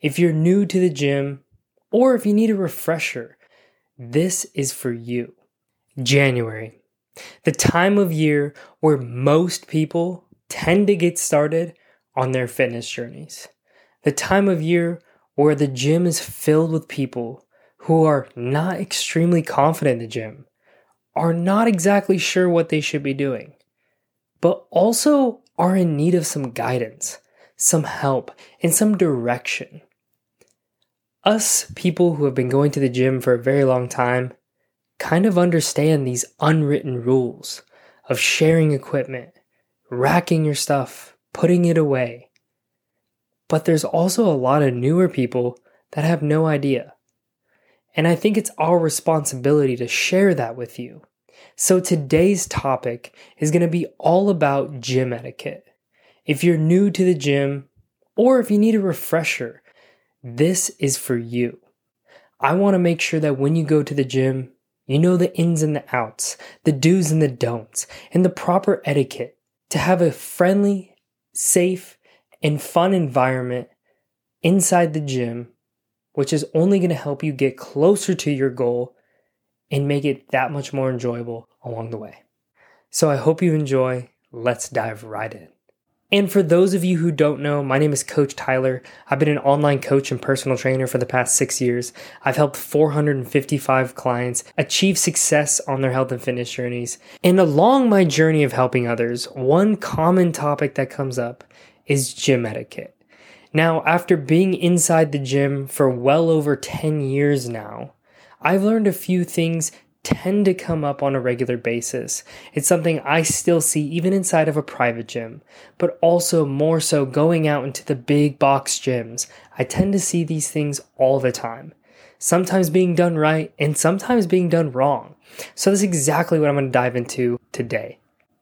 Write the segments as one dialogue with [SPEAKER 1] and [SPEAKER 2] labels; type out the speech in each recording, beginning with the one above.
[SPEAKER 1] If you're new to the gym, or if you need a refresher, this is for you. January, the time of year where most people tend to get started on their fitness journeys. The time of year where the gym is filled with people who are not extremely confident in the gym, are not exactly sure what they should be doing, but also are in need of some guidance, some help, and some direction. Us people who have been going to the gym for a very long time kind of understand these unwritten rules of sharing equipment, racking your stuff, putting it away. But there's also a lot of newer people that have no idea. And I think it's our responsibility to share that with you. So today's topic is going to be all about gym etiquette. If you're new to the gym, or if you need a refresher, this is for you. I want to make sure that when you go to the gym, you know the ins and the outs, the do's and the don'ts, and the proper etiquette to have a friendly, safe, and fun environment inside the gym, which is only going to help you get closer to your goal and make it that much more enjoyable along the way. So I hope you enjoy. Let's dive right in. And for those of you who don't know, my name is Coach Tyler. I've been an online coach and personal trainer for the past six years. I've helped 455 clients achieve success on their health and fitness journeys. And along my journey of helping others, one common topic that comes up is gym etiquette. Now, after being inside the gym for well over 10 years now, I've learned a few things tend to come up on a regular basis. It's something I still see even inside of a private gym, but also more so going out into the big box gyms. I tend to see these things all the time. Sometimes being done right and sometimes being done wrong. So that's exactly what I'm going to dive into today.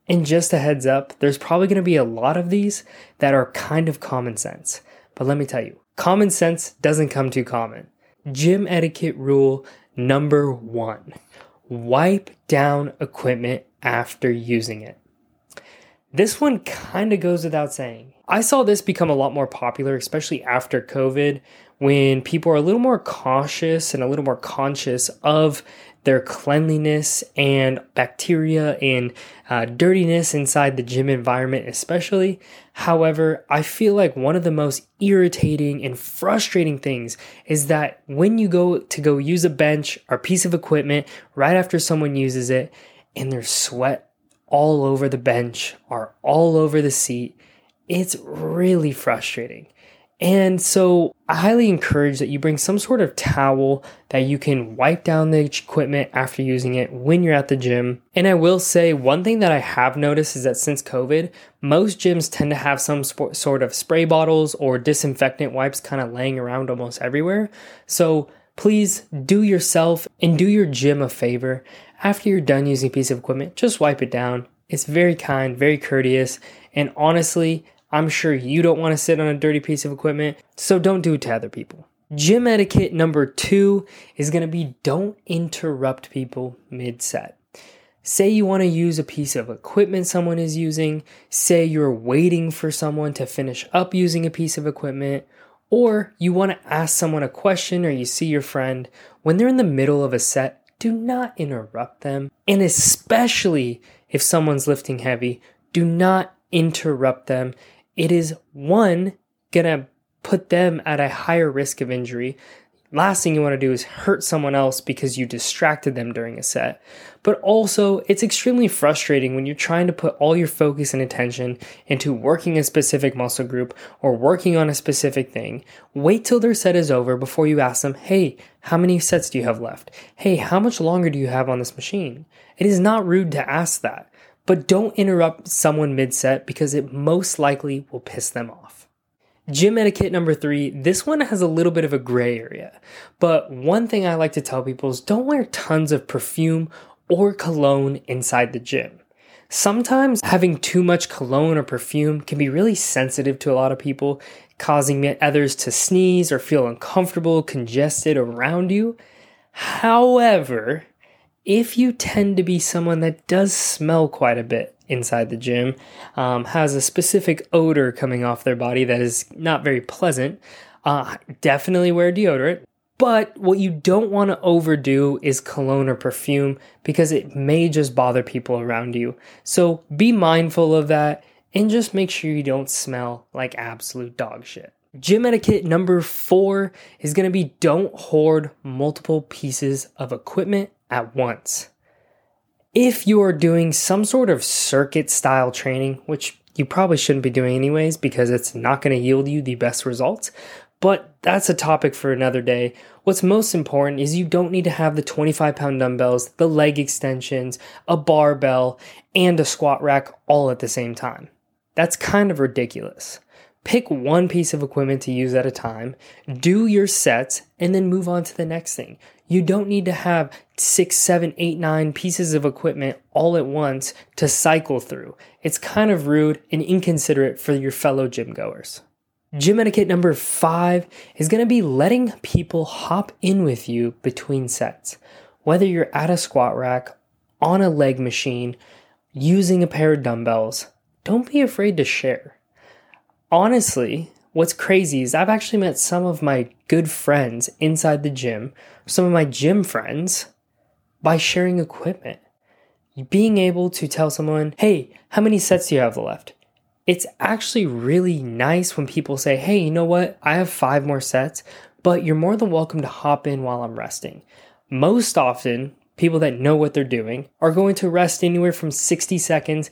[SPEAKER 1] And just a heads up, there's probably going to be a lot of these that are kind of common sense. But let me tell you, common sense doesn't come too common. Gym etiquette rule number one wipe down equipment after using it. This one kind of goes without saying. I saw this become a lot more popular, especially after COVID, when people are a little more cautious and a little more conscious of their cleanliness and bacteria and uh, dirtiness inside the gym environment, especially. However, I feel like one of the most irritating and frustrating things is that when you go to go use a bench or piece of equipment right after someone uses it, and there's sweat all over the bench or all over the seat, it's really frustrating. And so I highly encourage that you bring some sort of towel that you can wipe down the equipment after using it when you're at the gym. And I will say one thing that I have noticed is that since COVID, most gyms tend to have some sort of spray bottles or disinfectant wipes kind of laying around almost everywhere. So please do yourself and do your gym a favor. After you're done using a piece of equipment, just wipe it down. It's very kind, very courteous, and honestly, I'm sure you don't want to sit on a dirty piece of equipment, so don't do it to other people. Gym etiquette number two is going to be don't interrupt people mid set. Say you want to use a piece of equipment someone is using, say you're waiting for someone to finish up using a piece of equipment, or you want to ask someone a question or you see your friend. When they're in the middle of a set, do not interrupt them. And especially if someone's lifting heavy, do not interrupt them it is one gonna put them at a higher risk of injury. Last thing you want to do is hurt someone else because you distracted them during a set. But also, it's extremely frustrating when you're trying to put all your focus and attention into working a specific muscle group or working on a specific thing. Wait till their set is over before you ask them, hey, how many sets do you have left? Hey, how much longer do you have on this machine? It is not rude to ask that but don't interrupt someone mid set because it most likely will piss them off. Gym etiquette number three, this one has a little bit of a gray area, but one thing I like to tell people is don't wear tons of perfume or cologne inside the gym. Sometimes having too much cologne or perfume can be really sensitive to a lot of people, causing others to sneeze or feel uncomfortable, congested around you. However, if you tend to be someone that does smell quite a bit inside the gym, um, has a specific odor coming off their body that is not very pleasant, Uh, definitely wear deodorant. But what you don't want to overdo is cologne or perfume because it may just bother people around you. So be mindful of that and just make sure you don't smell like absolute dog shit. Gym etiquette number four is going to be don't hoard multiple pieces of equipment at once. If you are doing some sort of circuit style training, which you probably shouldn't be doing anyways because it's not going to yield you the best results, but that's a topic for another day. What's most important is you don't need to have the 25 pound dumbbells, the leg extensions, a barbell, and a squat rack all at the same time. That's kind of ridiculous. Pick one piece of equipment to use at a time, do your sets, and then move on to the next thing. You don't need to have six, seven, eight, nine pieces of equipment all at once to cycle through. It's kind of rude and inconsiderate for your fellow gym goers. Hmm. Gym etiquette number five is going to be letting people hop in with you between sets. Whether you're at a squat rack, on a leg machine, using a pair of dumbbells, don't be afraid to share honestly, what's crazy is I've actually met some of my good friends inside the gym, some of my gym friends, by sharing equipment. Being able to tell someone, hey, how many sets do you have left? It's actually really nice when people say, hey, you know what? I have five more sets, but you're more than welcome to hop in while I'm resting. Most often, people that know what they're doing are going to rest anywhere from 60 seconds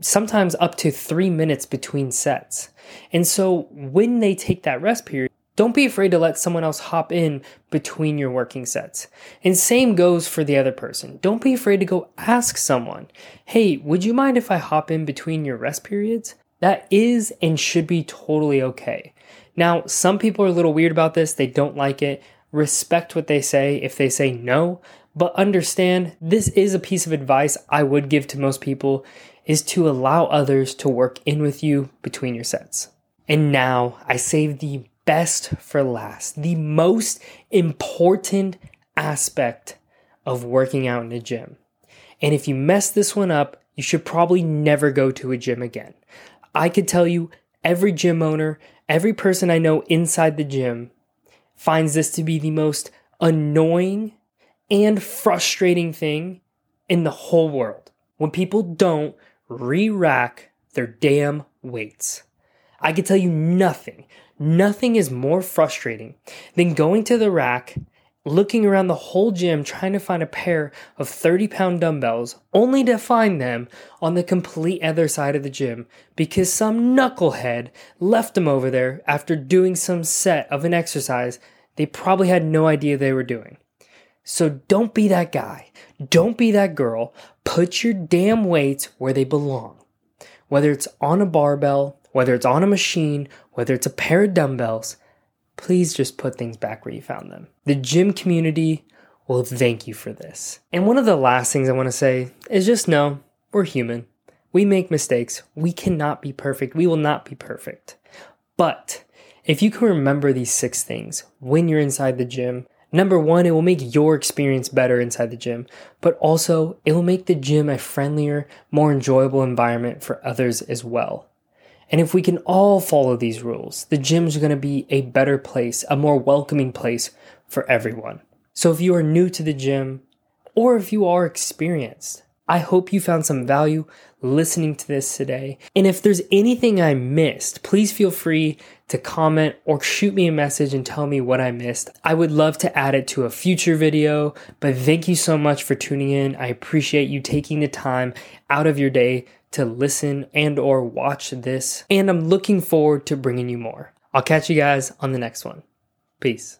[SPEAKER 1] sometimes up to three minutes between sets. And so when they take that rest period, don't be afraid to let someone else hop in between your working sets. And same goes for the other person. Don't be afraid to go ask someone, hey, would you mind if I hop in between your rest periods? That is and should be totally okay. Now, some people are a little weird about this, they don't like it. Respect what they say if they say no, but understand this is a piece of advice I would give to most people is to allow others to work in with you between your sets. And now I save the best for last, the most important aspect of working out in a gym. And if you mess this one up, you should probably never go to a gym again. I could tell you every gym owner, every person I know inside the gym finds this to be the most annoying and frustrating thing in the whole world. When people don't re rack their damn weights. I can tell you nothing, nothing is more frustrating than going to the rack, looking around the whole gym trying to find a pair of 30 pound dumbbells, only to find them on the complete other side of the gym because some knucklehead left them over there after doing some set of an exercise they probably had no idea they were doing. So don't be that guy. Don't be that girl. Put your damn weights where they belong. Whether it's on a barbell, whether it's on a machine, whether it's a pair of dumbbells, please just put things back where you found them. The gym community will thank you for this. And one of the last things I want to say is just know we're human. We make mistakes. We cannot be perfect. We will not be perfect. But if you can remember these six things when you're inside the gym, Number one, it will make your experience better inside the gym, but also it will make the gym a friendlier, more enjoyable environment for others as well. And if we can all follow these rules, the gym's to be a better place, a more welcoming place for everyone. So if you are new to the gym, or if you are experienced, I hope you found some value listening to this today. And if there's anything I missed, please feel free to comment or shoot me a message and tell me what I missed. I would love to add it to a future video, but thank you so much for tuning in. I appreciate you taking the time out of your day to listen and or watch this, and I'm looking forward to bringing you more. I'll catch you guys on the next one. Peace.